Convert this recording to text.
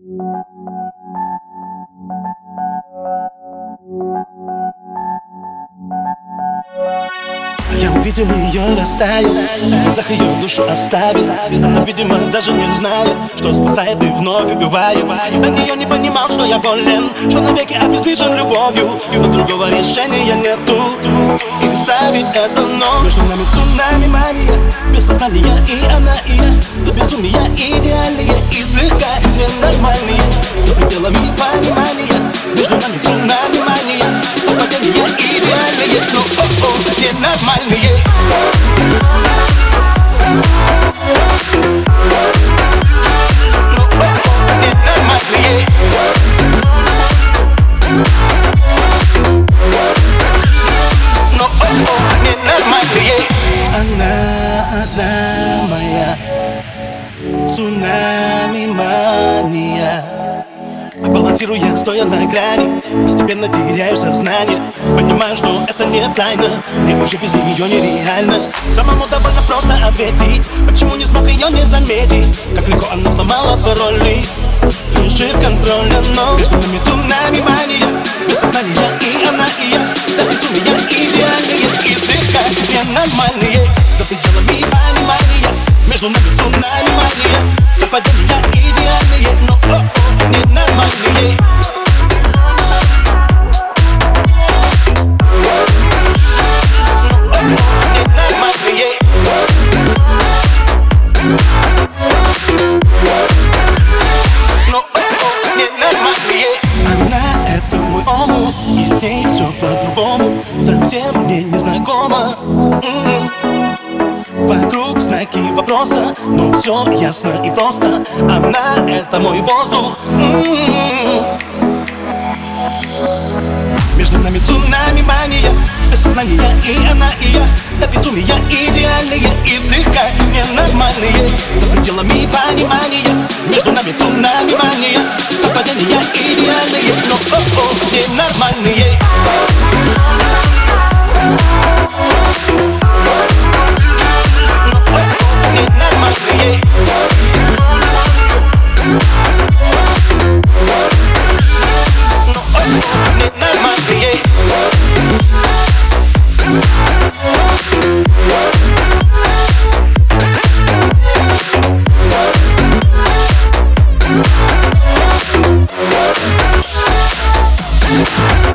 Я увидел ее, растаял В глазах ее душу оставил. Она, видимо, даже не знает Что спасает и вновь убивает. До нее не понимал, что я болен Что навеки обездвижен любовью. Но другого решения нету. И исправить это, но Между нами цунами мания Без сознания и она, и я. До безумия И ненормальные За пределами понимания Между нами цунами мания Совпадения идеальные Но, о-о, ненормальные Ненормальные Но, о-о, ненормальные Она одна моя Цунами мания Балансируя, стоя на грани Постепенно теряю сознание. Понимаю, что это не тайна Мне уже без нее нереально. Самому довольно просто ответить Почему не смог ее не заметить. Как легко она сломала пароли Лежит в контроле, но Между нами цунами мания Без сознания и она, и я До безумия идеальные И слегка ненормальные За пределами понимания. Между нами цунами мания Совпадения идеальные, но о-о, ненормальные Ненормальные Мой омут И с ней все по-другому Совсем мне незнакомо М-м. Все ясно и просто. Она это мой воздух. Между нами цунами мания Без сознания и она, и я. До безумия идеальные И слегка ненормальные. За пределами понимания Между нами цунами мания. Совпадения идеальные Но о-о, ненормальные Peace.